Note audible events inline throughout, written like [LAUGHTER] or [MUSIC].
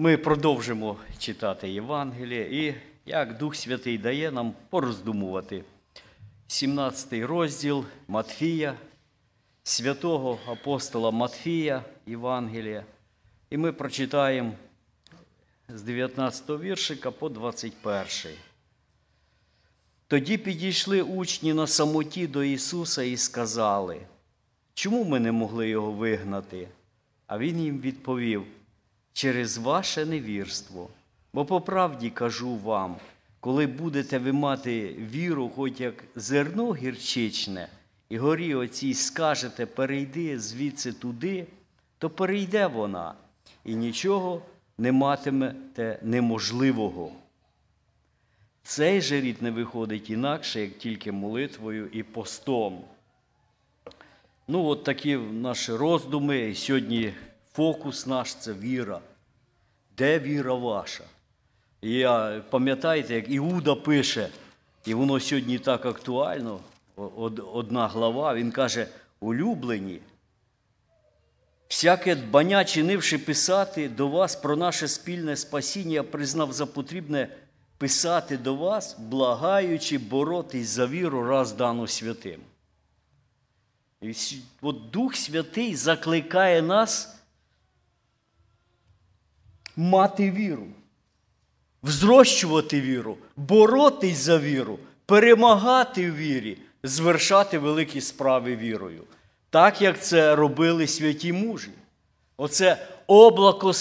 Ми продовжимо читати Євангеліє і як Дух Святий дає нам пороздумувати. 17 розділ Матфія, святого апостола Матфія Євангелія. І ми прочитаємо з 19 віршика по 21. Тоді підійшли учні на самоті до Ісуса і сказали, чому ми не могли його вигнати? А Він їм відповів, через ваше невірство. Бо по правді кажу вам, коли будете ви мати віру, хоч як зерно гірчичне, і горі оцій скажете, перейди звідси туди, то перейде вона, і нічого не матимете неможливого. Цей же рід не виходить інакше, як тільки молитвою і постом. Ну, от такі наші роздуми. Сьогодні фокус наш це віра. Де віра ваша? І я пам'ятаєте, як Іуда пише, і воно сьогодні так актуально, одна глава, він каже, улюблені, всяке дбання, чинивши писати до вас про наше спільне спасіння, я признав за потрібне писати до вас, благаючи боротись за віру раз дану святим. От Дух Святий закликає нас мати віру, взрощувати віру, боротись за віру, перемагати в вірі, звершати великі справи вірою. Так як це робили святі мужі. Оце облако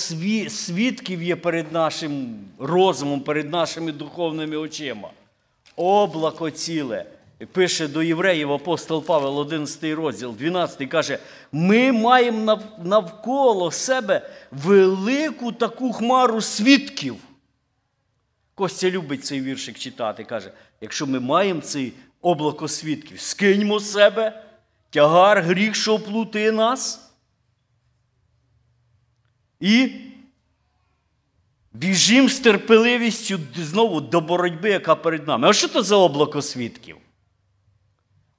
свідків є перед нашим розумом, перед нашими духовними очима. Облако ціле. Пише до євреїв апостол Павел, 11 розділ, 12 каже: ми маємо навколо себе велику таку хмару свідків. Костя любить цей віршик читати. Каже: якщо ми маємо цей облако свідків, скиньмо з себе тягар, гріх, що плути нас. І біжимо з терпеливістю знову до боротьби, яка перед нами. А що це за облако свідків?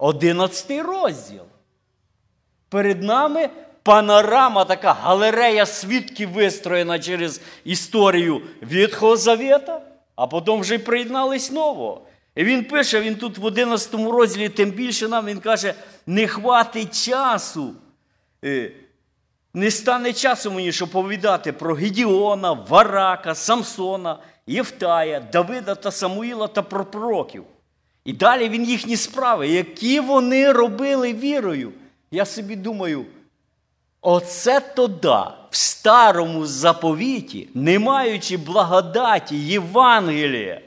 Одинадцятий розділ. Перед нами панорама, така галерея свідків вистроєна через історію Ветхого Завета, а потім вже й приєднались нового. І він пише, він тут в 11 розділі, тим більше нам він каже: не хватить часу. Е, не стане часу мені, щоб повідати про Гедіона, Варака, Самсона, Євтая, Давида та Самуїла та про пророків. І далі він їхні справи, які вони робили вірою. Я собі думаю, оце то да, в старому заповіті, не маючи благодаті, Євангелія,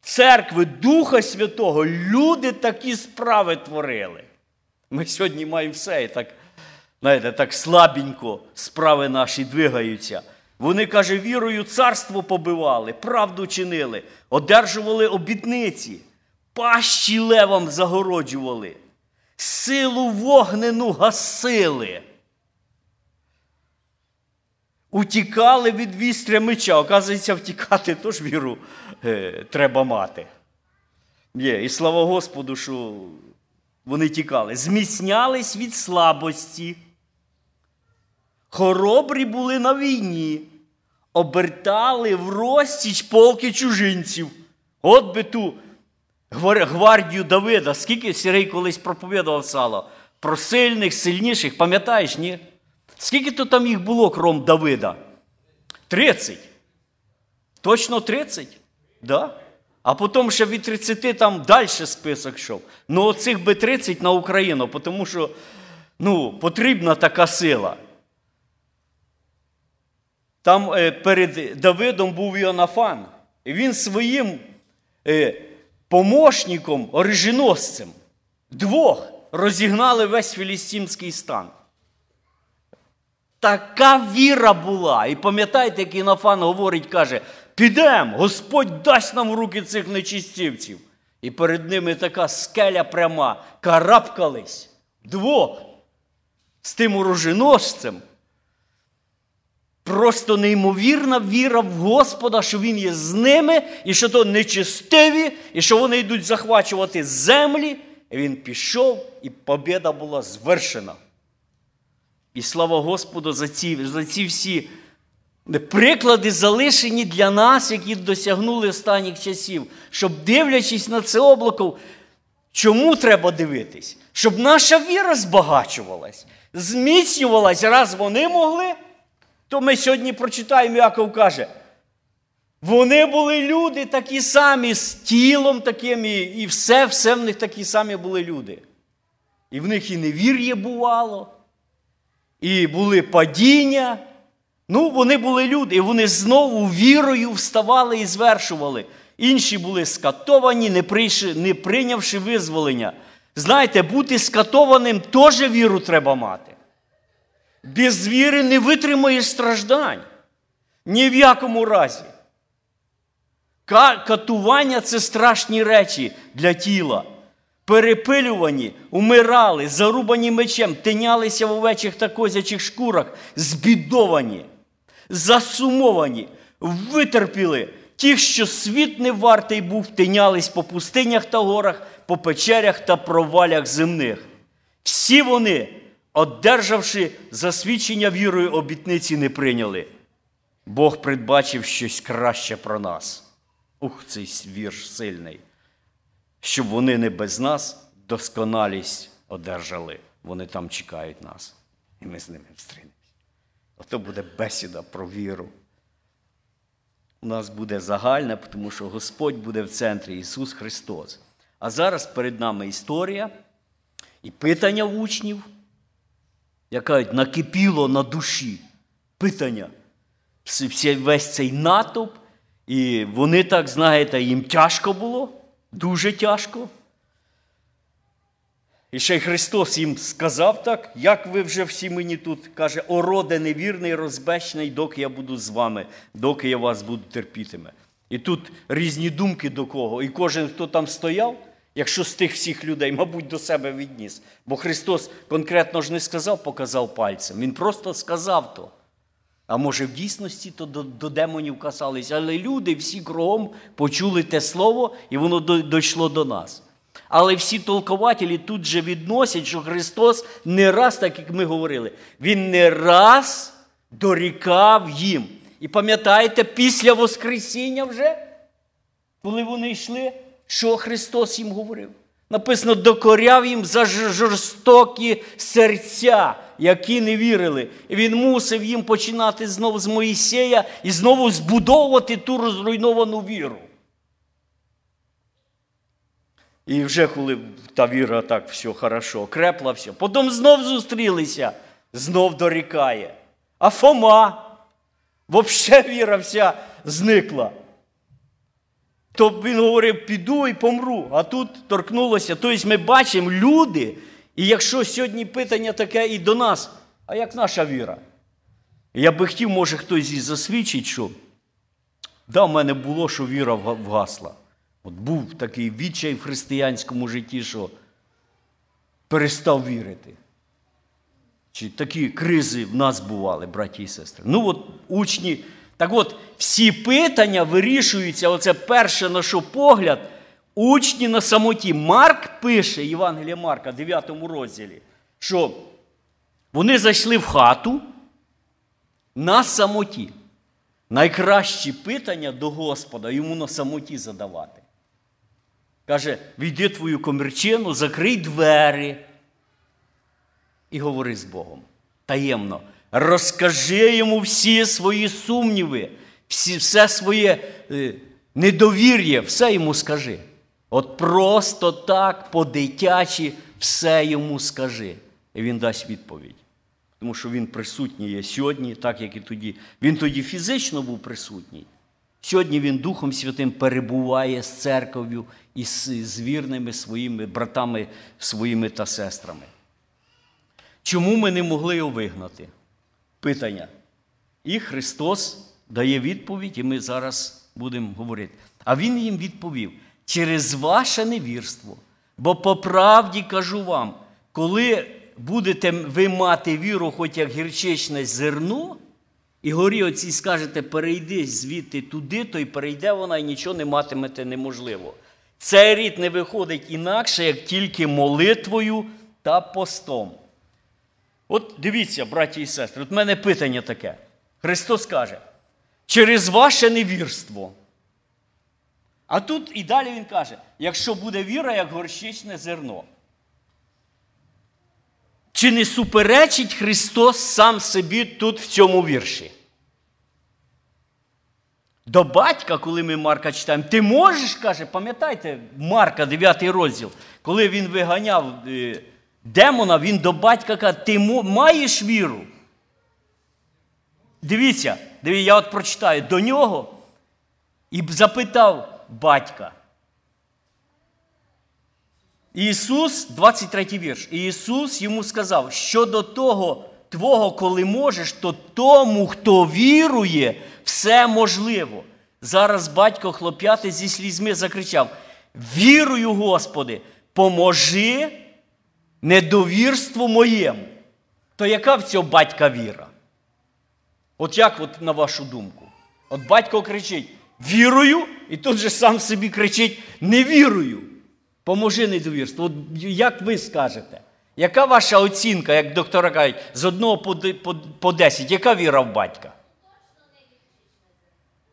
церкви Духа Святого, люди такі справи творили. Ми сьогодні маємо все і так знаєте, так слабенько справи наші двигаються. Вони, каже, вірою царство побивали, правду чинили, одержували обітниці, пащі левам загороджували, силу вогнену гасили. Утікали від вістря меча. Оказується, втікати теж віру е, треба мати. Є, І слава Господу, що вони тікали. Зміцнялись від слабості. Хоробрі були на війні, обертали в розтіч полки чужинців. От би ту гвардію Давида, скільки Сірей колись проповідував сало, про сильних, сильніших, пам'ятаєш, ні? Скільки то там їх було, кром Давида? 30. Точно 30? Да? А потім ще від 30 там далі список йшов. Ну, оцих би 30 на Україну, тому що ну, потрібна така сила. Там е, перед Давидом був Іонафан. І він своїм е, помощником, оруженосцем, двох розігнали весь філістимський стан. Така віра була. І пам'ятаєте, як Іонафан говорить, каже: підемо, Господь дасть нам в руки цих нечистівців. І перед ними така скеля пряма, карабкались двох з тим оруженосцем. Просто неймовірна віра в Господа, що Він є з ними, і що то нечистиві, і що вони йдуть захвачувати землі. І Він пішов, і побіда була звершена. І слава Господу за ці за ці всі Приклади залишені для нас, які досягнули останніх часів, щоб, дивлячись на це облако, чому треба дивитись? Щоб наша віра збагачувалась, зміцнювалась, раз вони могли, то ми сьогодні прочитаємо, Яков каже, вони були люди такі самі, з тілом таким, і, все, все в них такі самі були люди. І в них і невір'я бувало, і були падіння. Ну, вони були люди, і вони знову вірою вставали і звершували. Інші були скатовані, не, прийшли, не прийнявши визволення. Знаєте, бути скатованим теж віру треба мати. Без віри не витримаєш страждань. Ні в якому разі. Катування це страшні речі для тіла. Перепилювані, умирали, зарубані мечем, тинялися в овечих та козячих шкурах, збідовані, засумовані, витерпіли. Ті, що світ не вартий був, тинялись по пустинях та горах, по печерях та провалях земних. Всі вони, одержавши засвідчення вірою, обітниці не прийняли. Бог предбачив щось краще про нас. Ух, цей вірш сильний. Щоб вони не без нас досконалість одержали. Вони там чекають нас. І ми з ними встрінемося. Ото буде бесіда про віру. У нас буде загальна, тому що Господь буде в центрі Ісус Христос. А зараз перед нами історія і питання учнів, яка накипіло на душі. Питання. Весь цей натовп. І вони так, знаєте, їм тяжко було, дуже тяжко. І ще й Христос їм сказав так, як ви вже всі мені тут, каже, ороде невірний, розбечний, доки я буду з вами, доки я вас буду терпітиме. І тут різні думки до кого. І кожен, хто там стояв, якщо з тих всіх людей, мабуть, до себе відніс. Бо Христос конкретно ж не сказав, показав пальцем. Він просто сказав то. А може, в дійсності то до, до демонів касались, але люди всі кругом почули те слово, і воно дійшло до нас. Але всі толкователі тут же відносять, що Христос не раз, так як ми говорили, Він не раз дорікав їм. І пам'ятаєте, після Воскресіння вже, коли вони йшли, що Христос їм говорив? Написано, докоряв їм за жорстокі серця, які не вірили. І він мусив їм починати знову з Моїсея і знову збудовувати ту розруйновану віру. І вже коли та віра так все хорошо, крепла все, потім знов зустрілися, знов дорікає. А Фома, взагалі віра вся зникла. То він говорив, піду і помру, а тут торкнулося. Тобто ми бачимо люди, і якщо сьогодні питання таке і до нас, а як наша віра? Я би хотів, може, хтось і засвідчить, що да, в мене було, що віра вгасла. От був такий відчай в християнському житті, що перестав вірити. Чи такі кризи в нас бували, браті і сестри. Ну, от учні. Так от, всі питання вирішуються, оце перше на що погляд, учні на самоті. Марк пише, Євангелія Марка, 9 розділі, що вони зайшли в хату на самоті. Найкращі питання до Господа йому на самоті задавати. Каже, війди твою комірчину, закрий двері і говори з Богом. Таємно. Розкажи йому всі свої сумніви, всі, все своє е, недовір'я, все йому скажи. От просто так, по-дитячі, все йому скажи. І він дасть відповідь. Тому що він присутній є сьогодні, так як і тоді. Він тоді фізично був присутній. Сьогодні він Духом Святим перебуває з церков'ю і з вірними своїми братами, своїми та сестрами. Чому ми не могли його вигнати? Питання. І Христос дає відповідь, і ми зараз будемо говорити. А Він їм відповів: через ваше невірство. Бо по правді кажу вам, коли будете ви мати віру, хоч як гірчичне зерно, і горі оці скажете, перейди звідти туди, то й перейде вона, і нічого не матимете неможливо. Цей рід не виходить інакше, як тільки молитвою та постом. От дивіться, браті і сестри, от в мене питання таке. Христос каже, через ваше невірство. А тут і далі він каже: якщо буде віра, як горщичне зерно. Чи не суперечить Христос сам собі тут в цьому вірші? До батька, коли ми Марка читаємо, ти можеш, каже, пам'ятаєте, Марка, 9 розділ, коли він виганяв е, демона, він до батька каже, ти маєш віру? Дивіться, дивіться, я от прочитаю до нього і запитав батька. Ісус, 23 вірш, Ісус йому сказав, що до того Твого, коли можеш, то тому, хто вірує, все можливо. Зараз батько хлоп'яти зі слізьми закричав: Вірую, Господи, поможи недовірству моєму. То яка в цього батька віра? От як от на вашу думку? От батько кричить: вірую, і тут же сам собі кричить: не вірую. Поможи недовірству. От як ви скажете? Яка ваша оцінка, як доктора кажуть, з одного по, по, по 10, яка віра в батька?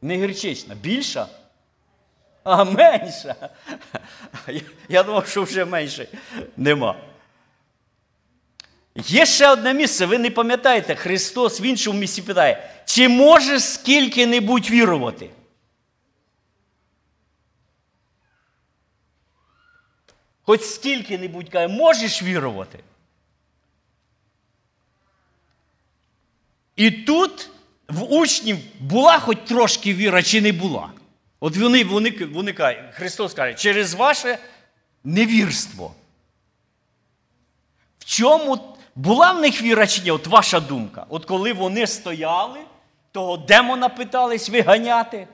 Не гірчична. Більша? А менша. Я думав, що вже менше нема. Є ще одне місце, ви не пам'ятаєте, Христос в іншому місці питає, чи можеш скільки-небудь вірувати? Хоч скільки-небудь каже, можеш вірувати? І тут в учнів була хоч трошки віра, чи не була. От вони вони, вони кажуть, Христос каже, через ваше невірство. В чому була в них віра чи ні? От ваша думка. От коли вони стояли, того демона питались виганяти.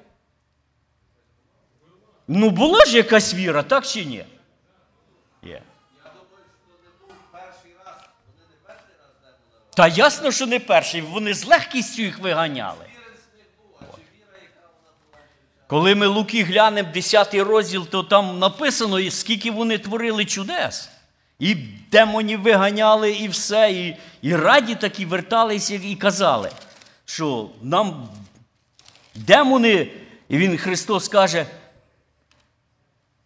Ну, була ж якась віра, так чи ні? Є. Та ясно, що не перший. Вони з легкістю їх виганяли. Коли ми Луки глянемо 10 розділ, то там написано, скільки вони творили чудес. І демонів виганяли, і все, і і раді такі верталися і казали, що нам демони, і він Христос каже,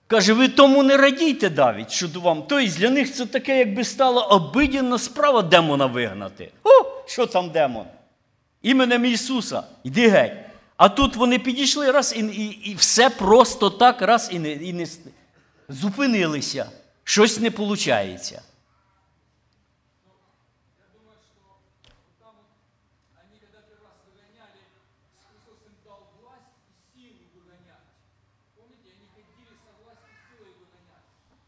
каже, ви тому не радійте Давід, що вам. Тобто для них це таке, якби стала обиденна справа демона вигнати. О, що там демон? Іменем Ісуса, йди геть. А тут вони підійшли раз і і, і все просто так, раз і не, і не зупинилися щось не виходить.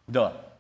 Да.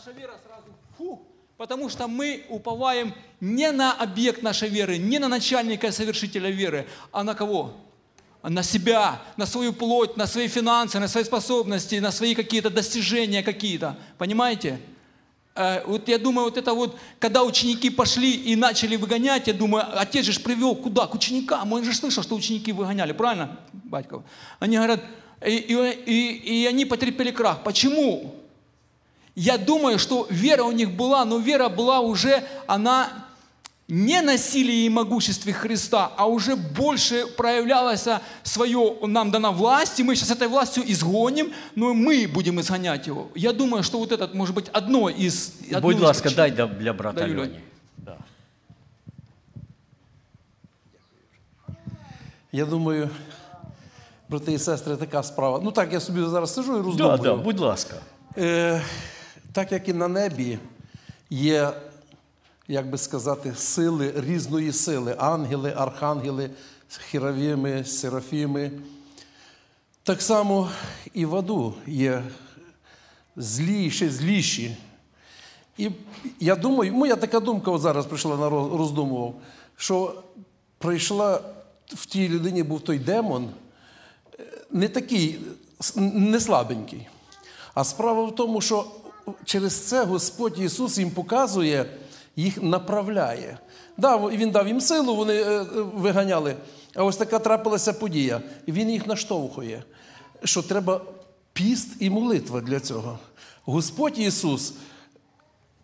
Наша вера сразу фу, потому что мы уповаем не на объект нашей веры, не на начальника и совершителя веры, а на кого? На себя, на свою плоть, на свои финансы, на свои способности, на свои какие-то достижения какие-то. Понимаете? Э, вот я думаю, вот это вот, когда ученики пошли и начали выгонять, я думаю, отец же привел куда? К ученикам. Он же слышал, что ученики выгоняли, правильно, Батьков? Они говорят, и, и, и, и они потерпели крах. Почему? Я думаю, что вера у них была, но вера была уже, она не на силе и могуществе Христа, а уже больше проявлялась свое, нам дана власть, и мы сейчас этой властью изгоним, но мы будем изгонять его. Я думаю, что вот это может быть одно из... Будь ласка, дай для брата Льоні. Да. Я думаю, брати і сестри, така справа. Ну так, я собі зараз сижу і роздумую. Да, да, будь ласка. Е, так як і на небі є, як би сказати, сили різної сили ангели, архангели, хіравіми, серафіми. Так само і в аду є злі і зліші. І я думаю, моя така думка от зараз прийшла на роздумував, що прийшла в тій людині був той демон, е, не такий, не слабенький. А справа в тому, що через це Господь Ісус їм показує, їх направляє. Да, він дав їм силу, вони е, е, виганяли. А ось така трапилася подія. Він їх наштовхує, що треба піст і молитва для цього. Господь Ісус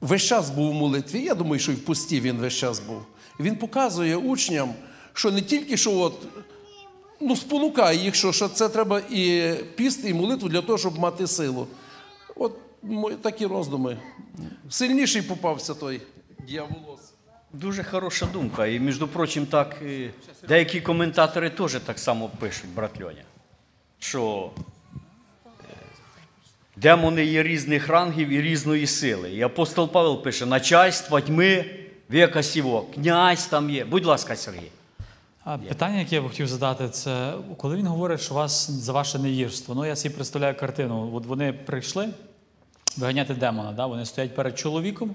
весь час був у молитві. Я думаю, що і в пусті він весь час був. Він показує учням, що не тільки що от, ну, спонукає їх, що, що це треба і піст, і молитву для того, щоб мати силу. От такі роздуми. Сильніший попався той дьяволос. Дуже хороша думка. І, між прочим, так і деякі коментатори теж так само пишуть, брат Льоня, що е, демони є різних рангів і різної сили. І апостол Павел пише: начальство тьми века сіво, князь там є. Будь ласка, Сергій. А питання, яке я б хотів задати, це коли він говорить, що вас за ваше невірство. Ну, я собі представляю картину. От вони прийшли виганяти демона. Да? Вони стоять перед чоловіком,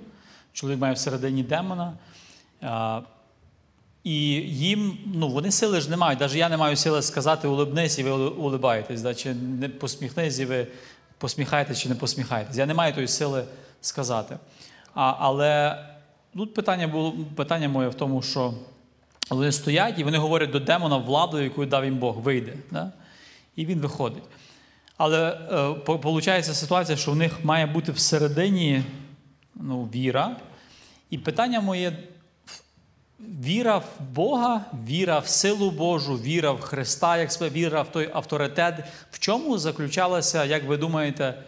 чоловік має всередині демона. А, і їм, ну, вони сили ж не мають. Навіть я не маю сили сказати улибнись і ви улибаєтесь, да? чи не посміхнись і ви посміхаєтесь чи не посміхаєтесь. Я не маю тої сили сказати. А, але тут питання було питання моє в тому, що вони стоять і вони говорять до демона владу, яку дав їм Бог, вийде. Да? І він виходить. Але виходить ситуація, що в них має бути всередині ну, віра. І питання моє: віра в Бога, віра в силу Божу, віра в Христа, як сказав, віра в той авторитет. В чому заключалася, як ви думаєте,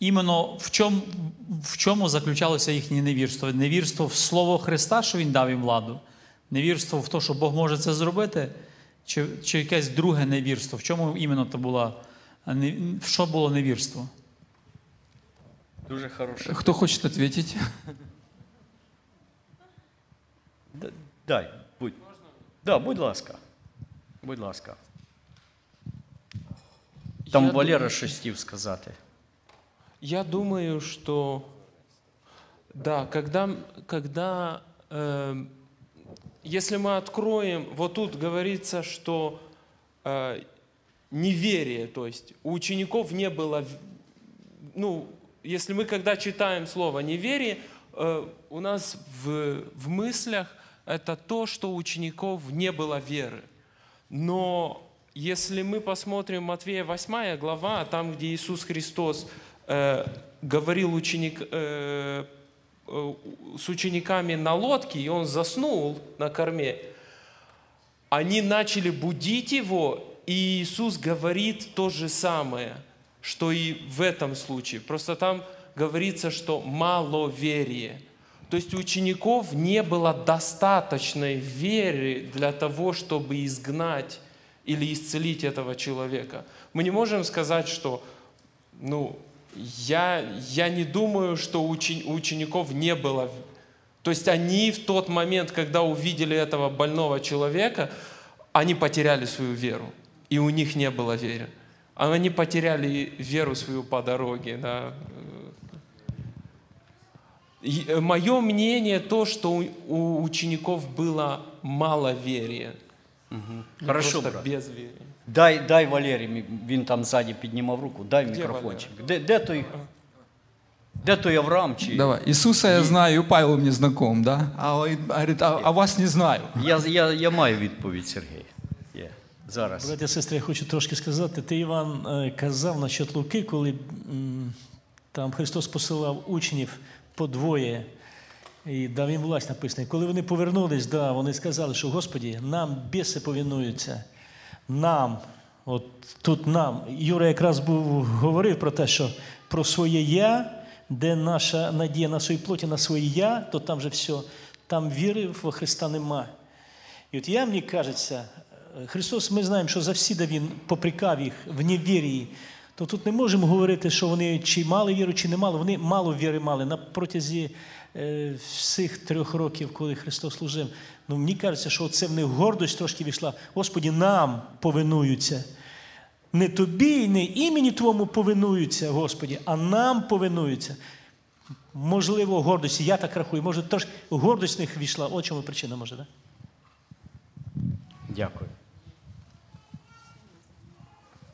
іменно в чому, в чому заключалося їхнє невірство? Невірство в Слово Христа, що Він дав їм владу? Невірство в те, що Бог може це зробити, чи, чи якесь друге невірство? В чому іменно це було, не- в що було невірство? Дуже хороше. Кто хочет ответить? Д- Дай, будь. Да, будь ласка. Будь ласка. Там Я Валера думаю- хотів сказати. Я думаю, что да, когда, когда э, если мы откроем, вот тут говорится, что э, неверие, то есть у учеников не было, ну, если мы когда читаем слово неверие, э, у нас в, в мыслях это то, что у учеников не было веры. Но если мы посмотрим Матвея 8 глава, там, где Иисус Христос э, говорил ученик, э, э, с учениками на лодке, и он заснул на корме, они начали будить его, и Иисус говорит то же самое, что и в этом случае. Просто там говорится, что маловерие. То есть у учеников не было достаточной веры для того, чтобы изгнать или исцелить этого человека. Мы не можем сказать, что ну, я, я не думаю, что у учени- у учеников не было. То есть они в тот момент, когда увидели этого больного человека, они потеряли свою веру И у них не было веры. А Они потеряли веру свою по дороге. Да. Мое мнение то, что у- у учеников было мало верия. Хорошо, Просто брат. без веры. Дай, дай Валері, мі- він там ззаді піднімав руку, дай Де мікрофончик. Де, де той? Де той Авраам? Чи... Давай. Иисуса я знаю, и Павел мне знаком, да? А он говорит, а, а вас не знаю. Я, я, я маю відповідь, Сергій. Зараз. Браття, сестри, я хочу трошки сказати. Ти, Іван, е, казав насчет Луки, коли там Христос посилав учнів по двоє і дав їм власть написано. Коли вони повернулись, да, вони сказали, що Господі, нам біси повинуються. Нам, от тут нам. Юра якраз був говорив про те, що про своє я, де наша надія на своїй плоті, на своє я, то там же все, там віри в Христа нема. І от я, мені кажеться, Христос, ми знаємо, що завсіда Він поприкав їх в невірії. То тут не можемо говорити, що вони чи мали віру, чи не мали. Вони мало віри мали на протязі е, всіх трьох років, коли Христос служив. Ну, мені кажеться, що це в них гордость трошки війшла. Господі, нам повинуються. Не тобі, не імені Твому повинуються, Господі, а нам повинуються. Можливо, гордості, я так рахую, може, трошки гордость в них війшла. От чому причина може, так? Дякую.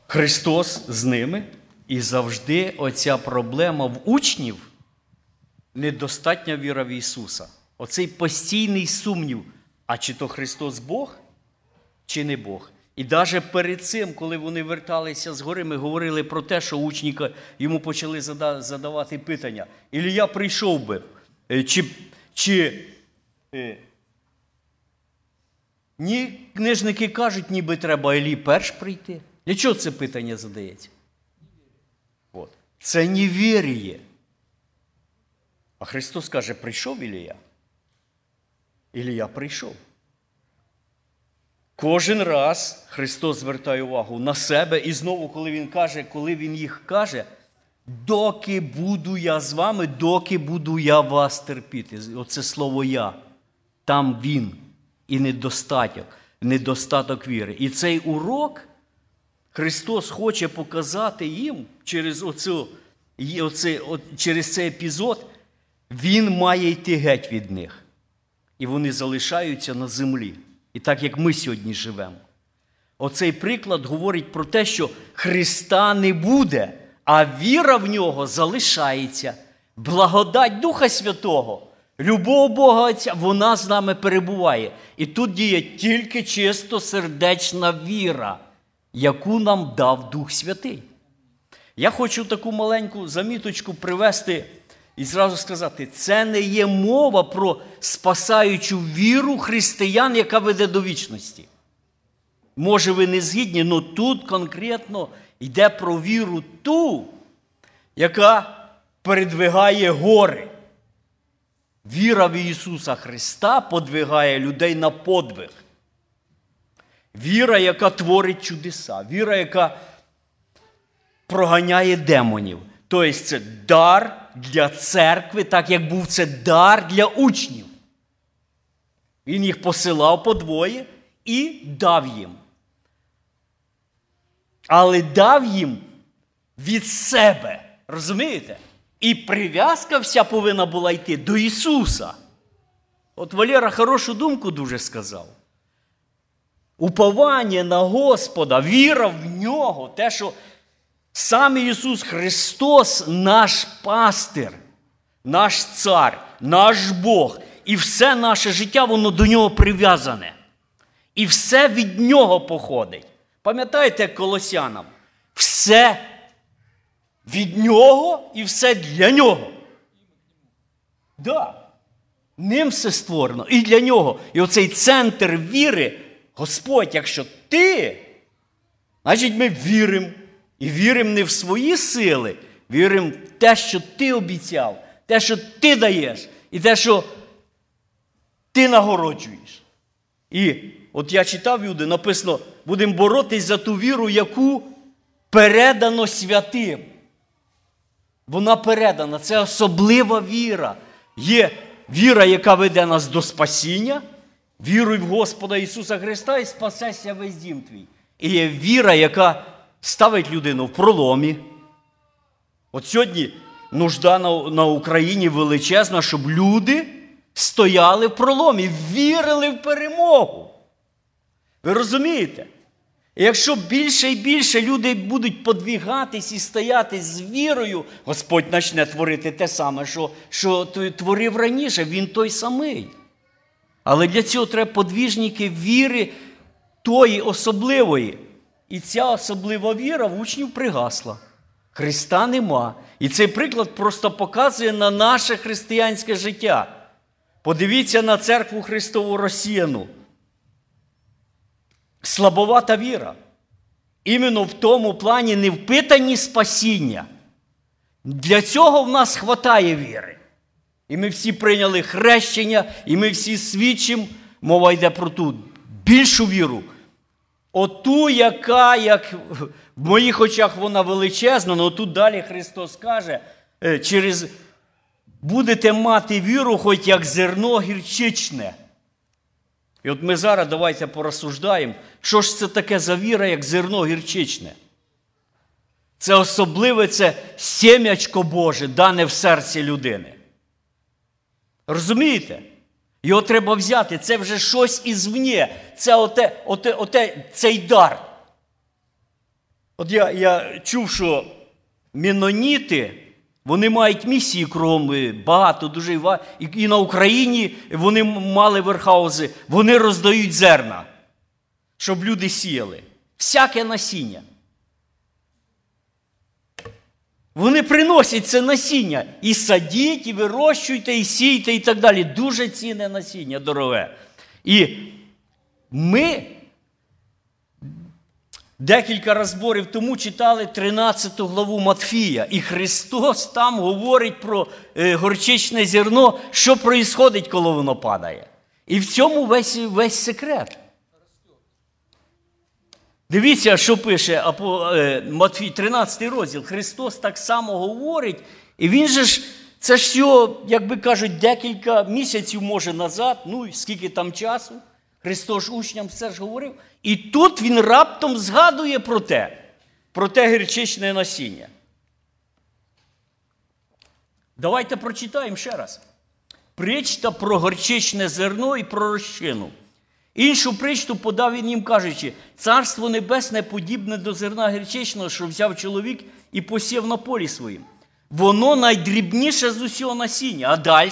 Христос з ними, і завжди оця проблема в учнів недостатня віра в Ісуса. Оцей постійний сумнів, а чи то Христос Бог, чи не Бог. І навіть перед цим, коли вони верталися з гори, ми говорили про те, що учні йому почали задавати питання. Ілія прийшов би, е, чи, чи е, ні, книжники кажуть, ніби треба Елі перш прийти. Для чого це питання задається? От. Це невір'є. А Христос каже, прийшов Ілія. Ілія прийшов. Кожен раз Христос звертає увагу на себе, і знову, коли Він каже, коли Він їх каже, доки буду я з вами, доки буду я вас терпіти. Оце слово я. Там Він і недостаток, недостаток віри. І цей урок Христос хоче показати їм через, оцю, оце, через цей епізод, Він має йти геть від них. І вони залишаються на землі. І так як ми сьогодні живемо. Оцей приклад говорить про те, що Христа не буде, а віра в нього залишається. Благодать Духа Святого, любов Бога Отця, вона з нами перебуває. І тут діє тільки чисто сердечна віра, яку нам дав Дух Святий. Я хочу таку маленьку заміточку привести і зразу сказати: це не є мова про спасаючу віру християн, яка веде до вічності. Може, ви не згідні, але тут конкретно йде про віру ту, яка передвигає гори. Віра в Ісуса Христа подвигає людей на подвиг. Віра, яка творить чудеса, віра, яка проганяє демонів. Тобто це дар для церкви, так як був це дар для учнів. Він їх посилав по двоє і дав їм. Але дав їм від себе. Розумієте? І прив'язка вся повинна була йти до Ісуса. От Валера хорошу думку дуже сказав. Уповання на Господа, віра в нього, те, що сам Ісус Христос наш пастир, наш цар, наш Бог. І все наше життя, воно до нього прив'язане. І все від нього походить. Пам'ятаєте колосянам? Все від нього і все для нього. Да. Ним все створено і для нього. І оцей центр віри, Господь, якщо ти, значить ми віримо. І віримо не в свої сили, віримо в те, що ти обіцяв, те, що ти даєш, і те, що ти нагороджуєш. І от я читав люди, написано, будемо боротись за ту віру, яку передано святим. Вона передана, це особлива віра. Є віра, яка веде нас до спасіння. Віруй в Господа Ісуса Христа і спасешся весь дім твій. І є віра, яка ставить людину в проломі. От сьогодні нужда на, на Україні величезна, щоб люди стояли в проломі, вірили в перемогу. Ви розумієте? І якщо більше і більше люди будуть подвігатись і стояти з вірою, Господь почне творити те саме, що, що творив раніше, Він той самий. Але для цього треба подвіжники віри тої особливої. І ця особлива віра в учнів пригасла. Христа нема. І цей приклад просто показує на наше християнське життя. Подивіться на церкву Христову Росіяну. Слабовата віра. Іменно в тому плані не впитані спасіння. Для цього в нас хватає віри. І ми всі прийняли хрещення, і ми всі свідчимо, мова йде про ту більшу віру. Оту, яка, як в моїх очах вона величезна, але тут далі Христос каже, е, через будете мати віру, хоч як зерно гірчичне. І от ми зараз давайте порозсуждаємо, що ж це таке за віра, як зерно гірчичне. Це особливе це сім'ячко Боже, дане в серці людини. Розумієте? Його треба взяти. Це вже щось ізвні. Це оте, оте, оте, цей дар. От я, я чув, що міноніти, вони мають місії кругом е, багато, дуже і, і на Україні вони мали верхаузи, вони роздають зерна, щоб люди сіяли. Всяке насіння. Вони приносять це насіння. І садіть, і вирощуйте, і сійте, і так далі. Дуже цінне насіння, дороге. І ми декілька розборів тому читали 13 главу Матфія. І Христос там говорить про е, горчичне зерно, що проїсходить, коли воно падає. І в цьому весь, весь секрет. Дивіться, що пише е, Матвій, 13 розділ. Христос так само говорить, і він же ж, це ж всього, як би кажуть, декілька місяців може назад, ну і скільки там часу. Христос учням все ж говорив. І тут він раптом згадує про те, про те гірчичне насіння. Давайте прочитаємо ще раз. Причта про горчичне зерно і про розчину. Іншу причту подав він їм, кажучи, царство небесне подібне до зерна гірчичного, що взяв чоловік і посів на полі своїм. Воно найдрібніше з усього насіння. А далі?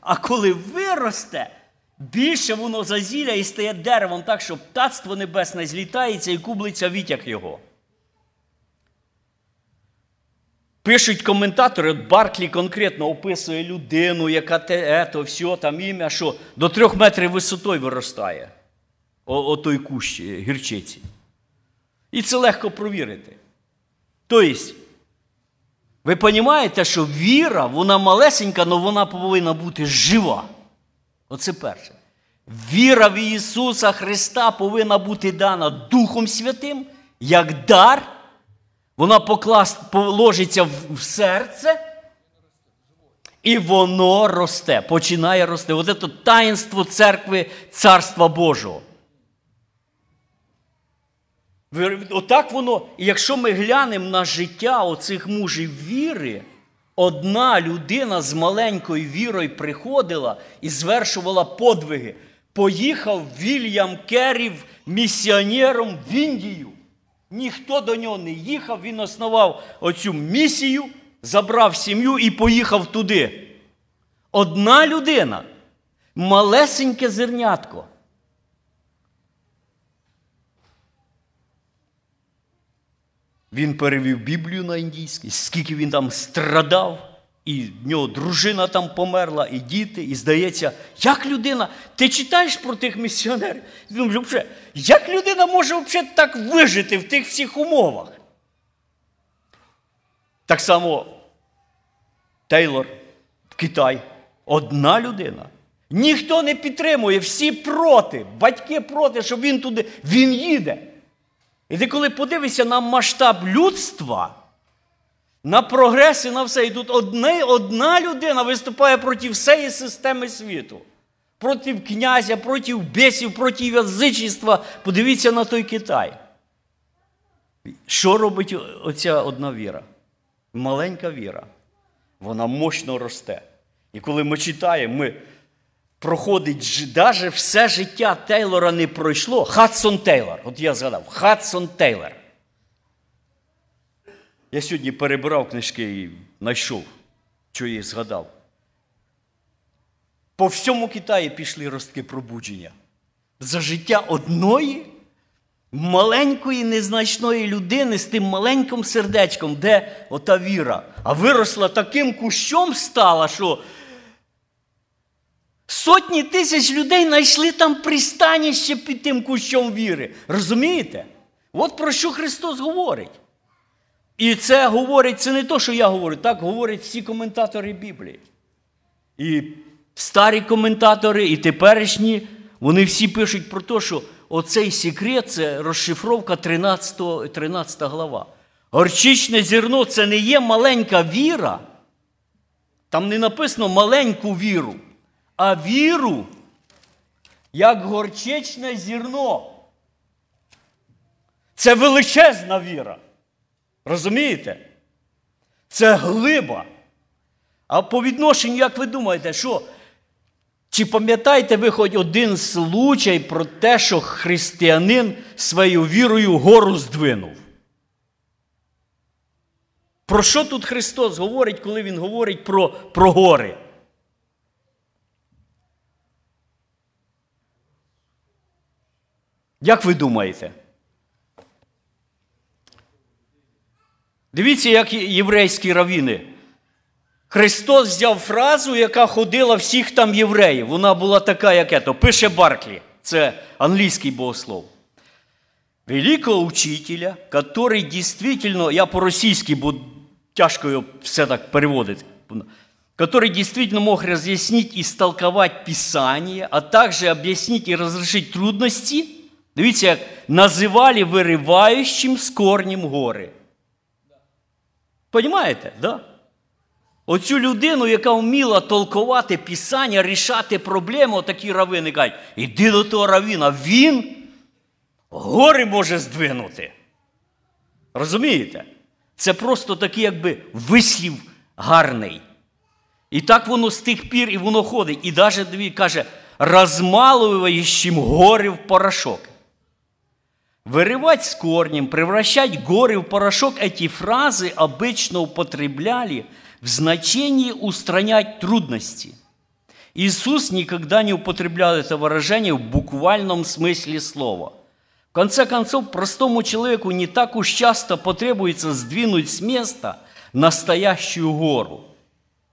А коли виросте, більше воно зазіля і стає деревом так, що птацтво небесне злітається і кублиться вітяг його. Пишуть коментатори, от Барклі конкретно описує людину, яка те, ето, все, там ім'я, що до трьох метрів висотою виростає. О той кущ е, гірчиці. І це легко провірити. Тобто, ви розумієте, що віра, вона малесенька, але вона повинна бути жива. Оце перше. Віра в Ісуса Христа повинна бути дана Духом Святим, як дар. Вона покласт, положиться в, серце, і воно росте, починає рости. От це таїнство церкви Царства Божого. Отак воно, якщо ми глянемо на життя оцих мужів віри, одна людина з маленькою вірою приходила і звершувала подвиги. Поїхав Вільям Керрів місіонером в Індію. Ніхто до нього не їхав, він основав оцю місію, забрав сім'ю і поїхав туди. Одна людина, малесеньке зернятко. Він перевів Біблію на індійський, скільки він там страдав, і в нього дружина там померла, і діти, і здається, як людина, ти читаєш про тих місіонерів? Думаєш, як людина може взагалі так вижити в тих всіх умовах? Так само Тейлор в Китай. Одна людина. Ніхто не підтримує, всі проти, батьки проти, щоб він туди. Він їде. І ти коли подивишся на масштаб людства, на прогрес і на все, і тут одне, одна людина виступає проти всієї системи світу. Проти князя, проти бесів, проти язичництва. Подивіться на той Китай. Що робить оця одна віра? Маленька віра. Вона мощно росте. І коли ми читаємо, ми проходить навіть все життя Тейлора не пройшло. Хадсон Тейлор. От я згадав, Хадсон Тейлор. Я сьогодні перебирав книжки і знайшов, що я згадав. По всьому Китаї пішли ростки пробудження. За життя одної маленької незначної людини з тим маленьким сердечком, де ота віра, а виросла таким кущом стала, що Сотні тисяч людей знайшли там пристаніще під тим кущом віри. Розумієте? От про що Христос говорить. І це говорить, це не то, що я говорю, так говорять всі коментатори Біблії. І старі коментатори, і теперішні, вони всі пишуть про те, що оцей секрет це розшифровка 13, 13 глава. Горчичне зерно це не є маленька віра. Там не написано маленьку віру а віру, як горчичне зерно. Це величезна віра. Розумієте? Це глиба. А по відношенню, як ви думаєте, що? Чи пам'ятаєте ви хоч один случай про те, що християнин своєю вірою гору здвинув? Про що тут Христос говорить, коли Він говорить про, про гори? Як ви думаєте? Дивіться, як єврейські равіни. Христос взяв фразу, яка ходила всіх там євреїв. Вона була така, як ето. Пише Барклі, це англійський богослов. Великого учителя, который действительно, я по-російськи, бо тяжко його все так переводити, который действительно мог разъяснить и истолковать Писание, а также объяснить и разрешить трудности, дивіться, як називали вириваючим з корнем гори. Понимаєте? Да? Оцю людину, яка вміла толкувати Писання, рішати проблеми, отакі равини кажуть, іди до того равіна, він гори може здвинути. Розумієте? Це просто такий, якби вислів гарний. І так воно з тих пір і воно ходить. І навіть каже, розмалуючим гори в порошок. Вырывать с корнем, превращать горы в порошок – эти фразы обычно употребляли в значении устранять трудности. Иисус никогда не употреблял это выражение в буквальном смысле слова. В конце концов, простому человеку не так уж часто потребуется сдвинуть с места настоящую гору.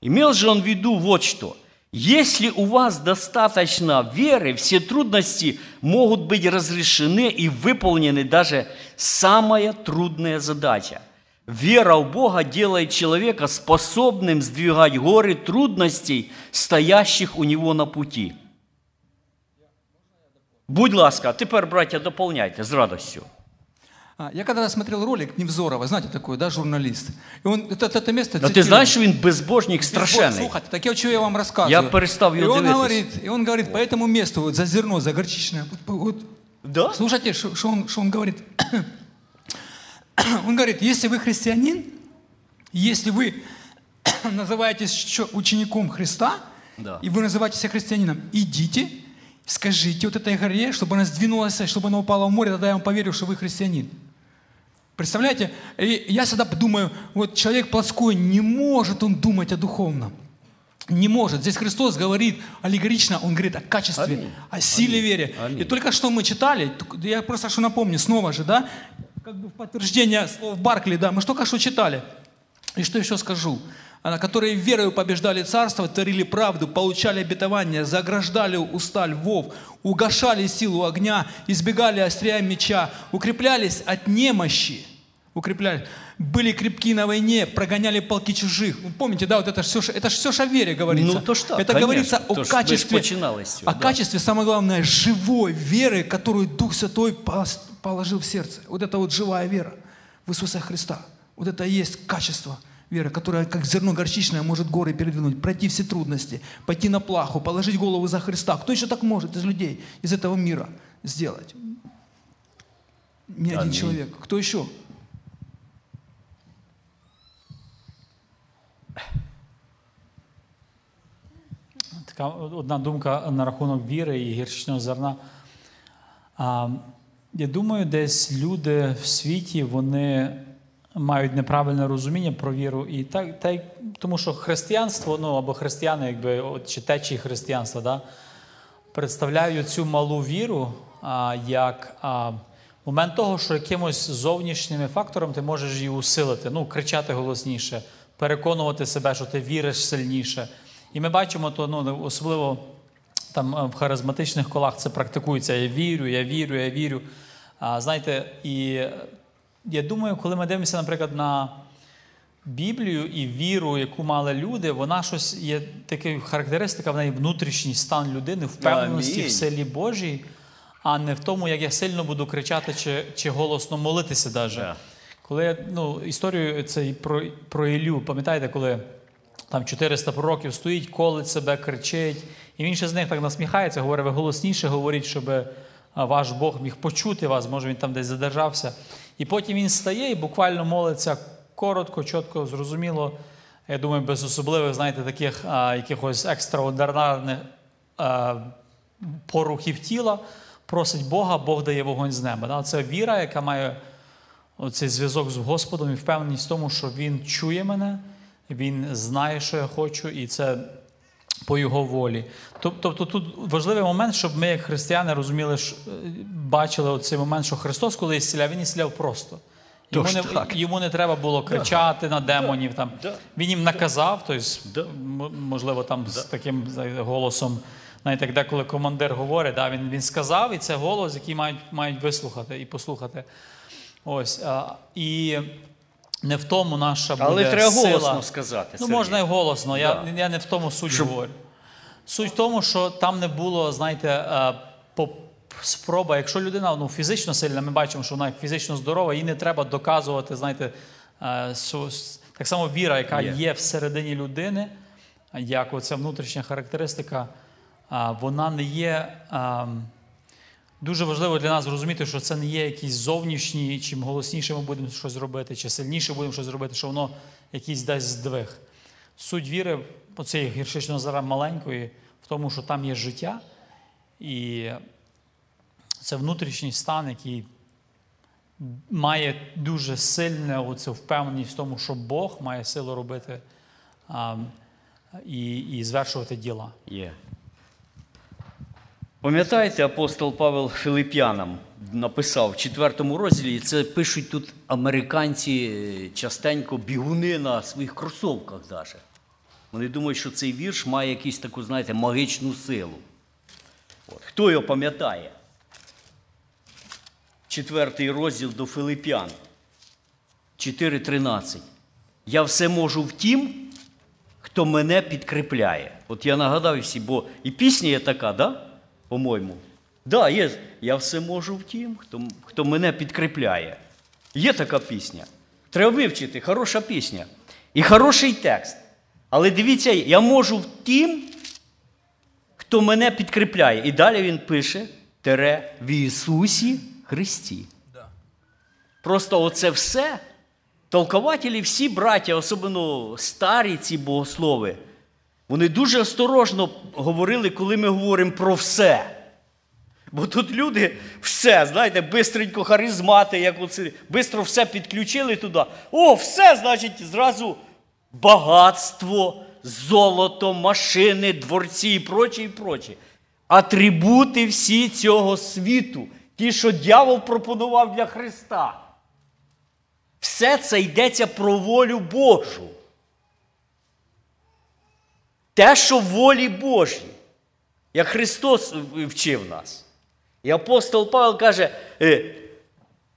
Имел же он в виду вот что. Если у вас достаточно веры, все трудности могут быть разрешены и выполнены даже самая трудная задача. Вера в Бога делает человека способным сдвигать горы трудностей, стоящих у него на пути. Будь ласка, а тепер, браття, дополняйте з радостю. А, Я когда смотрел ролик Невзорова, знаете такой, да, журналист, и он это, это место А ти знаєш, що він безбожник страшенний? Слухайте, так я что я вам рассказываю. Я перестав и його он дивитись. говорит, и он говорит, по этому месту, вот за зерно, за горчичное, вот, вот, Да? слушайте, что он, что он говорит. [COUGHS] Он говорит, если вы христианин, если вы [COUGHS] называетесь учеником Христа, Да. и вы называете себя христианином, идите, скажите вот этой горе, чтобы она сдвинулась, чтобы она упала в море, тогда я вам поверю, что вы христианин. Представляете? И я всегда думаю, вот человек плотской, не может он думать о духовном. Не может. Здесь Христос говорит аллегорично, Он говорит о качестве, Аминь. о силе вере. Аминь. И только что мы читали, я просто что напомню, снова же, да, как бы в подтверждение слов Баркли, да, мы ж только что читали. И что еще скажу? А, которые верою побеждали царство, творили правду, получали обетование, заграждали уста львов, угошали силу огня, избегали острия меча, укреплялись от немощи, укреплялись, были крепки на войне, прогоняли полки чужих. Вы помните, да, вот это все, это все о вере говорится. Ну, то так, это конечно. говорится То о ж качестве, цього, о да. качестве, самое главное, живой веры, которую Дух Святой положил в сердце. Вот это вот живая вера в Иисуса Христа. Вот это и есть качество веры, которая как зерно горчичное может горы передвинуть, пройти все трудности, пойти на плаху, положить голову за Христа. Кто еще так может из людей, из этого мира сделать? Ни один Аминь. человек. Кто еще? Така одна думка на рахунок віри і гірчичного зерна. А, я думаю, десь люди в світі вони мають неправильне розуміння про віру. І так, так, тому що християнство, ну або християни, якби от, чи течії християнства, да, представляють цю малу віру а, як а, момент того, що якимось зовнішніми фактором ти можеш її усилити, ну, кричати голосніше, переконувати себе, що ти віриш сильніше. І ми бачимо, то ну, особливо там е, в харизматичних колах це практикується. Я вірю, я вірю, я вірю. А, знаєте, і я думаю, коли ми дивимося, наприклад, на Біблію і віру, яку мали люди, вона щось є така характеристика в неї внутрішній стан людини, впевненості Амінь. в силі Божій, а не в тому, як я сильно буду кричати чи, чи голосно молитися навіть. Да. Коли ну, історію це про, про Ілю, пам'ятаєте, коли там 400 пророків стоїть, колить себе, кричить, і він ще з них так насміхається, говорить, ви голосніше говоріть, щоб ваш Бог міг почути вас, може він там десь задержався. І потім він стає і буквально молиться коротко, чітко, зрозуміло. Я думаю, без особливих, знаєте, таких а, якихось екстраординарних а, порухів тіла. Просить Бога, Бог дає вогонь з неба. Да? Це віра, яка має оцей зв'язок з Господом і впевненість в тому, що Він чує мене, Він знає, що я хочу, і це по його волі. Тобто тут важливий момент, щоб ми, як християни, розуміли, що, е, бачили цей момент, що Христос, коли ісціляв, Він ісціляв просто. Йому Тож не, так. йому не треба було кричати на демонів. Там. Да. Він їм наказав, тобто, Да. можливо, там з таким голосом, знаєте, як деколи командир говорить, да, він, він сказав, і це голос, який мають, мають вислухати і послухати. Ось. А, і не в тому наша буде Але треба сила. голосно сказати. Ну, Сергій. можна і голосно. Я, я не в тому суть Щоб- говорю. Суть в тому, що там не було, знаєте, е, спроба, якщо людина ну, фізично сильна, ми бачимо, що вона фізично здорова, їй не треба доказувати, знаєте, е, так само віра, яка Є. є всередині людини, як оця внутрішня характеристика, вона не є. Дуже важливо для нас зрозуміти, що це не є якісь зовнішні, чим голосніше ми будемо щось робити, чи сильніше будемо щось робити, що воно якийсь дасть здвиг. Суть віри оцієї гіршичного зара маленької в тому, що там є життя, і це внутрішній стан, який має дуже сильне оцю впевненість в тому, що Бог має силу робити а, і, і звершувати діла. Є. Пам'ятаєте, апостол Павел Филип'янам написав в четвертому розділі, це пишуть тут американці е, частенько бігуни на своїх кросовках даже. Вони думають, що цей вірш має якусь таку, знаєте, магічну силу. От. Хто його пам'ятає? Четвертий розділ до Филип'ян. 4.13. Я все можу в тім, хто мене підкріпляє. От я нагадав всі, бо і пісня є така, да? По-моєму. Да, є. Я все можу в тім, хто, хто мене підкріпляє. Є така пісня. Треба вивчити, хороша пісня. І хороший текст. Але дивіться, я можу в тім, хто мене підкріпляє. І далі він пише тере в Ісусі Христі. Просто оце все. Толкователі, всі браття, особливо старі ці богослови, вони дуже осторожно говорили, коли ми говоримо про все. Бо тут люди все, знаєте, бистренько харизмати, як оце, бистро все підключили туди. О, все, значить, зразу багатство, золото, машини, дворці і прочі, і прочі. Атрибути всі цього світу, ті, що дьявол пропонував для Христа. Все це йдеться про волю Божу. Те, що волі Божій, як Христос вчив нас. І апостол Павел каже: е,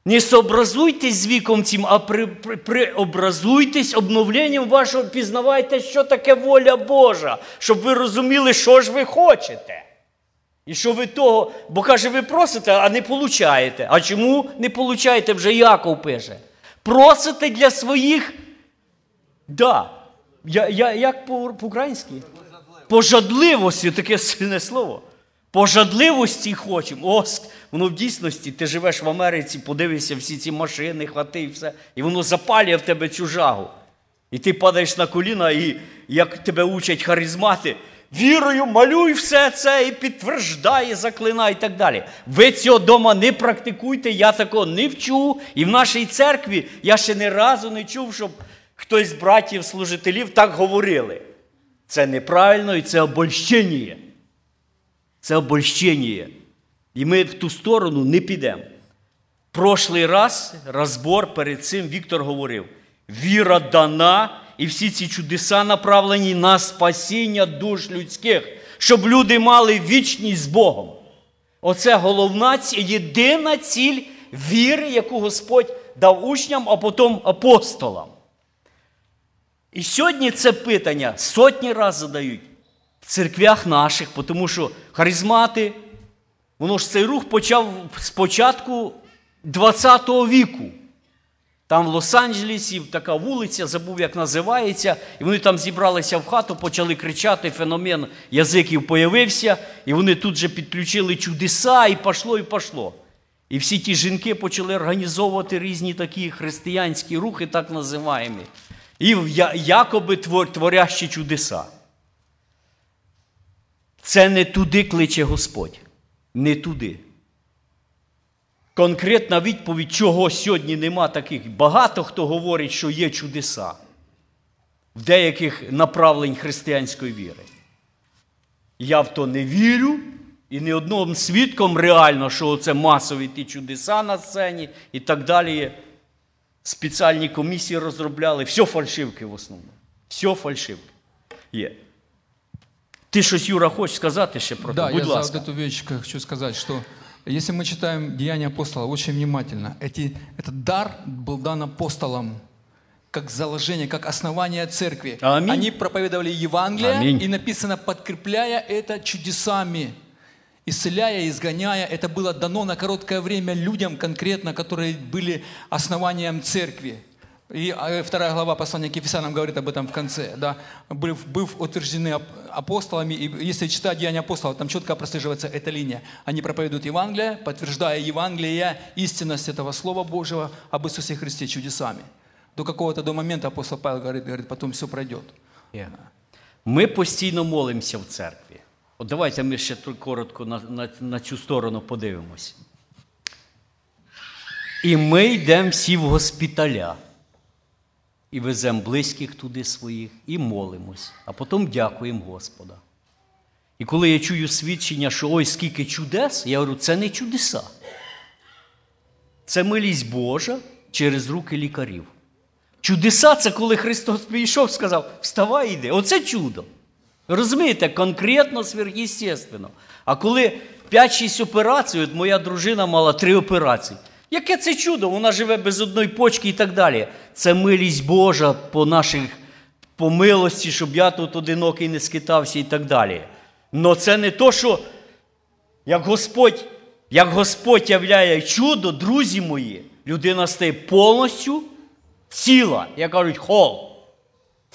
не сообразуйтесь з віком цим, а при, при, обновленням вашого, пізнавайте, що таке воля Божа, щоб ви розуміли, що ж ви хочете. І що ви того, бо каже, ви просите, а не получаєте. А чому не получаєте? Вже Яков пише. Просите для своїх. Да. Я, я, як по- по-українськи? Пожадливості, таке сильне слово. Пожадливості хочемо. О, воно в дійсності, ти живеш в Америці, подивишся всі ці машини, хати і все. І воно запалює в тебе цю жагу. І ти падаєш на коліна, і як тебе учать харизмати, вірою малюй все це і підтверждай, і заклинай і так далі. Ви цього дома не практикуйте, я такого не вчу. І в нашій церкві я ще ні разу не чув, щоб хтось з братів, служителів так говорили. Це неправильно і це обольщення. Це обольщення. І ми в ту сторону не підемо. Прошлий раз розбор перед цим Віктор говорив: віра дана, і всі ці чудеса направлені на спасіння душ людських, щоб люди мали вічність з Богом. Оце головна єдина ціль віри, яку Господь дав учням, а потім апостолам. І сьогодні це питання сотні разів задають в церквях наших, тому що харизмати, воно ж цей рух почав з початку ХХ віку. Там в Лос-Анджелесі така вулиця, забув, як називається, і вони там зібралися в хату, почали кричати, феномен язиків появився, і вони тут же підключили чудеса, і пошло, і пошло. І всі ті жінки почали організовувати різні такі християнські рухи, так називаємо. І якоби творящі чудеса. Це не туди кличе Господь. Не туди. Конкретна відповідь, чого сьогодні нема таких. Багато хто говорить, що є чудеса в деяких направлень християнської віри. Я в то не вірю, і ні одним свідком реально, що це масові ті чудеса на сцені і так далі. Спеціальні комісії розробляли. Все фальшивки в основному. Все фальшивки. Є. Ти щось, Юра, хочеш сказати ще про Да, це? Будь я ласка. за вот эту вещь как хочу сказать, что если мы читаем Деяния апостола очень внимательно, эти, этот дар был дан апостолам как заложение, как основание церкви. Аминь. Они проповедовали Евангелие, Аминь. и написано, подкрепляя это чудесами, исцеляя, изгоняя. Это было дано на короткое время людям конкретно, которые были основанием церкви. И э, вторая глава послания к Ефесянам говорит об этом в конце. Да? Быв, быв утверждены ап- апостолами, и если читать Деяния апостолов, там четко прослеживается эта линия. Они проповедуют Евангелие, подтверждая Евангелие, истинность этого Слова Божьего об Иисусе Христе чудесами. До какого-то до момента апостол Павел говорит, говорит потом все пройдет. Є. Ми постійно молимося в церкві. От давайте ми ще коротко на, на, на цю сторону подивимось. І ми йдемо всі в госпіталя. І веземо близьких туди своїх, і молимось, а потім дякуємо Господа. І коли я чую свідчення, що ой, скільки чудес, я говорю, це не чудеса. Це милість Божа через руки лікарів. Чудеса це коли Христос прийшов, сказав, вставай іди. Оце чудо. Розумієте, конкретно сверхъестественно. А коли 5-6 операцій, от моя дружина мала 3 операції. Яке це чудо? Вона живе без одної почки і так далі. Це милість Божа по наших по милості, щоб я тут одинокий не скитався і так далі. Но це не то, що як Господь, як Господь являє чудо, друзі мої, людина стає повністю ціла, як кажуть, хол.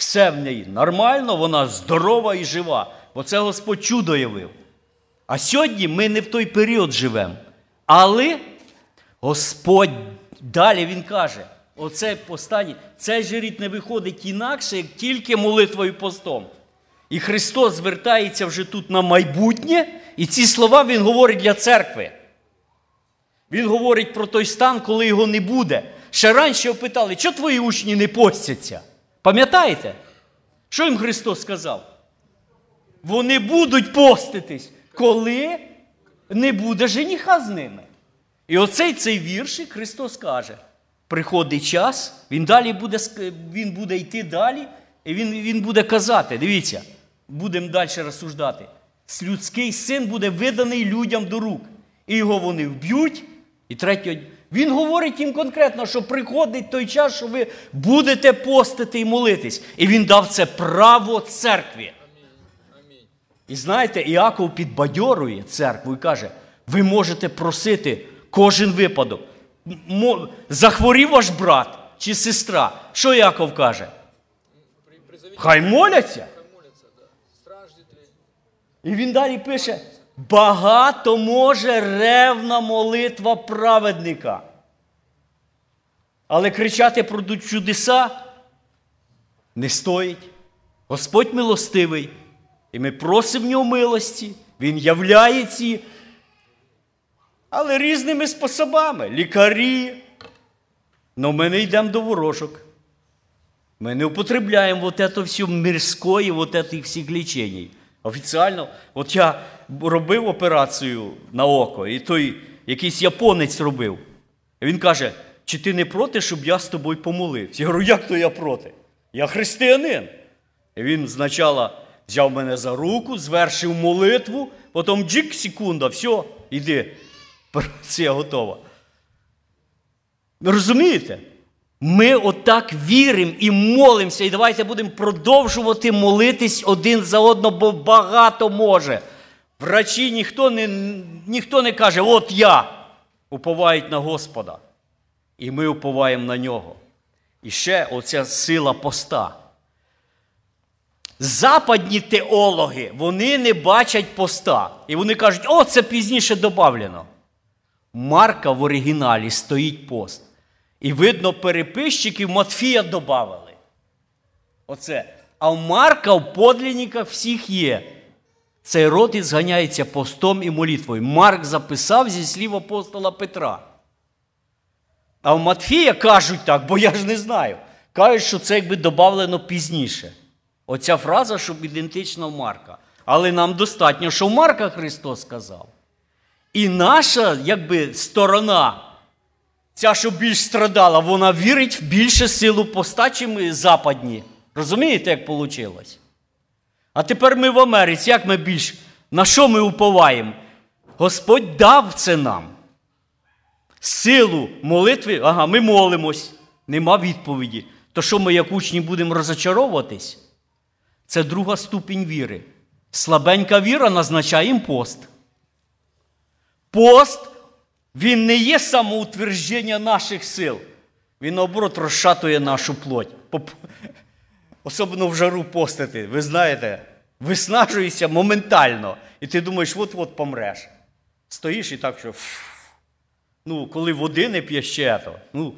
Все в неї нормально, вона здорова і жива. Бо це Господь чудо явив. А сьогодні ми не в той період живемо. Але Господь далі Він каже: оце останнє, цей же рід не виходить інакше, як тільки молитвою постом. І Христос звертається вже тут на майбутнє, і ці слова Він говорить для церкви. Він говорить про той стан, коли його не буде. Ще раніше опитали, що твої учні не постяться? Пам'ятаєте? Що їм Христос сказав? Вони будуть поститись, коли не буде жениха з ними. І оцей цей віршик Христос каже: приходить час, він далі буде, він буде йти далі, і він, він буде казати: дивіться, будемо далі розсуждати. Людський син буде виданий людям до рук. І його вони вб'ють. І третє, він говорить їм конкретно, що приходить той час, що ви будете постити і молитись. І він дав це право церкві. І знаєте, Іаков підбадьорує церкву і каже: ви можете просити кожен випадок. Захворів ваш брат чи сестра. Що Іаков каже? Хай моляться. І він далі пише: багато може ревна молитва праведника. Але кричати про чудеса не стоїть. Господь милостивий. І ми просимо в нього милості, Він являє ці, але різними способами. Лікарі. Но ми не йдемо до ворожок. Ми не употребляємо вот это все мирської, вот этих всіх лічень. Офіціально, от я робив операцію на око, і той якийсь японець робив. Він каже: чи ти не проти, щоб я з тобою помолився? Я говорю, як то я проти? Я християнин. І він спочатку взяв мене за руку, звершив молитву, потім джик, секунда, все, іди. Операція готова. Розумієте? Ми отак віримо і молимося, і давайте будемо продовжувати молитись один за одного, бо багато може. Врачі ніхто не, ніхто не каже, от я. Уповають на Господа. І ми уповаємо на нього. І ще оця сила поста. Западні теологи, вони не бачать поста. І вони кажуть, о, це пізніше додавлено. Марка в оригіналі стоїть пост. І видно, переписчиків Матфія додавали. Оце. А в Марка в подлінниках всіх є. Цей род і зганяється постом і молитвою. Марк записав зі слів апостола Петра. А в Матфія кажуть так, бо я ж не знаю. Кажуть, що це якби додавлено пізніше. Оця фраза, щоб ідентична в Марка. Але нам достатньо, що Марка Христос сказав. І наша якби, сторона, ця, що більш страдала, вона вірить в більше силу поста, чим западні. Розумієте, як вийшло? А тепер ми в Америці, як ми більш, на що ми уповаємо? Господь дав це нам. Силу молитви, ага, ми молимось, нема відповіді. То що ми, як учні, будемо розочаровуватись? Це друга ступінь віри. Слабенька віра назначає їм пост. Пост, він не є самоутвердження наших сил. Він, наоборот, розшатує нашу плоть. Особливо в жару постити. Ви знаєте, виснажуєшся моментально. І ти думаєш, от-от помреш. Стоїш і так, що. Ну, коли води не п'єш ще то. Ну,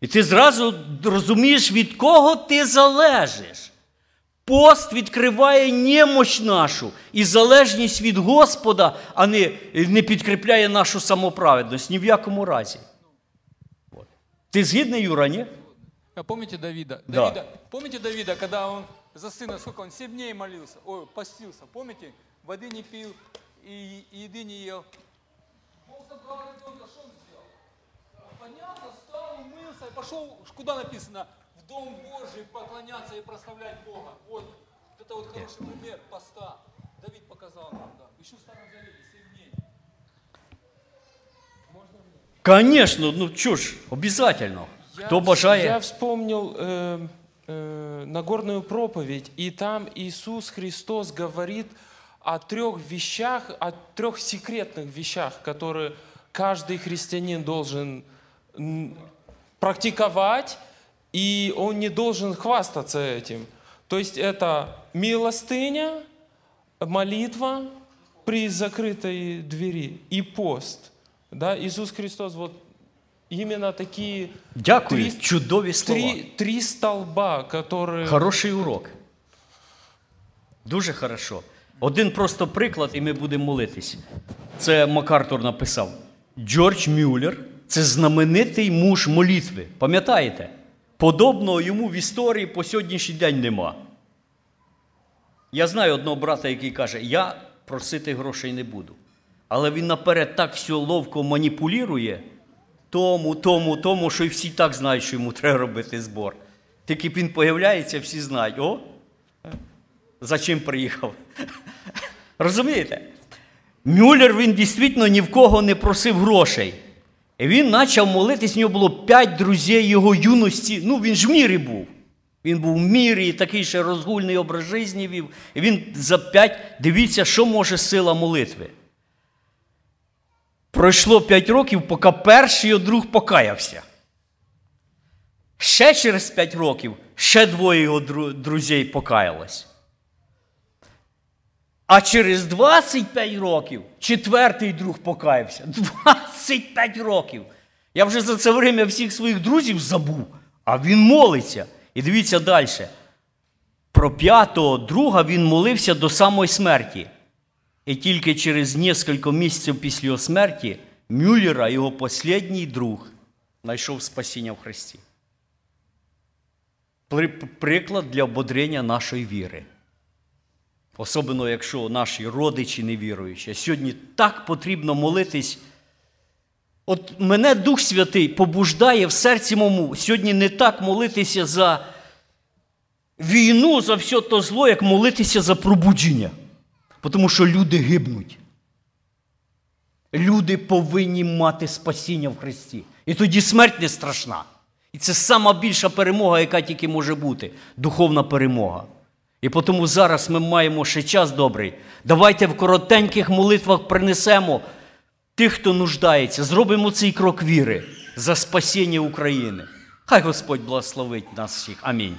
і ти зразу розумієш, від кого ти залежиш. Пост відкриває немощ нашу і залежність від Господа, а не, не підкріпляє нашу самоправедність. Ні в якому разі. От. Ти згідний, Юра, ні? А помните Давида? Да. Давида? Помните Давида, когда он за сына, сколько он, 7 дней молился, ой, постился, помните? Воды не пил и, и еды не ел. Бог забрал ребенка, что он сделал? Поднялся, встал, умылся и пошел, куда написано? Дом Божий поклоняться и прославлять Бога. Вот, это вот хороший пример поста. Давид показал нам, да. Еще в Старом Завете 7 дней. Звісно, ну що ж, обов'язково. Хто бажає. Я вспомнил э, э, Нагорную проповедь, и там Иисус Христос говорит о трех вещах, о трех секретных вещах, которые каждый христианин должен практиковать, и он не должен хвастаться этим. То есть это милостыня, молитва при закрытой двери и пост. Да, Иисус Христос вот именно такие Дякую, три- чудові слова. Три, три столба, которые... Хороший урок. Дуже хорошо. Один просто приклад, і ми будемо молитись. Це МакАртур написав. Джордж Мюллер це знаменитий муж молитви. Пам'ятаєте? Подобного йому в історії по сьогоднішній день нема. Я знаю одного брата, який каже: я просити грошей не буду. Але він наперед так все ловко маніпулює тому, тому, тому, що і всі так знають, що йому треба робити збор. Тільки він появляється, всі знають, о, за чим приїхав. [LAUGHS] Розумієте? Мюллер він дійсно ні в кого не просив грошей. І він почав молитись, в нього було п'ять друзів його юності. Ну, він ж в мірі був. Він був в мірі, і такий ще розгульний образ життя вів. І він за п'ять, дивіться, що може сила молитви. Пройшло п'ять років, поки перший його друг покаявся. Ще через п'ять років ще двоє його друзів покаялось. А через 25 років четвертий друг покаявся. [LAUGHS] 25 років. Я вже за це время всіх своїх друзів забув, а він молиться. І дивіться далі. Про п'ятого друга він молився до самої смерті. І тільки через кілька місяців після його смерті Мюллера, його останній друг, знайшов спасіння в Христі. Приклад для ободрення нашої віри. Особливо, якщо наші родичі невіруючі. Сьогодні так потрібно молитись. От мене Дух Святий побуждає в серці моєму сьогодні не так молитися за війну, за все то зло, як молитися за пробудження. Тому що люди гибнуть. Люди повинні мати спасіння в Христі. І тоді смерть не страшна. І це сама більша перемога, яка тільки може бути духовна перемога. І тому зараз ми маємо ще час добрий. Давайте в коротеньких молитвах принесемо тих, хто нуждається, зробимо цей крок віри за спасіння України. Хай Господь благословить нас всіх. Амінь.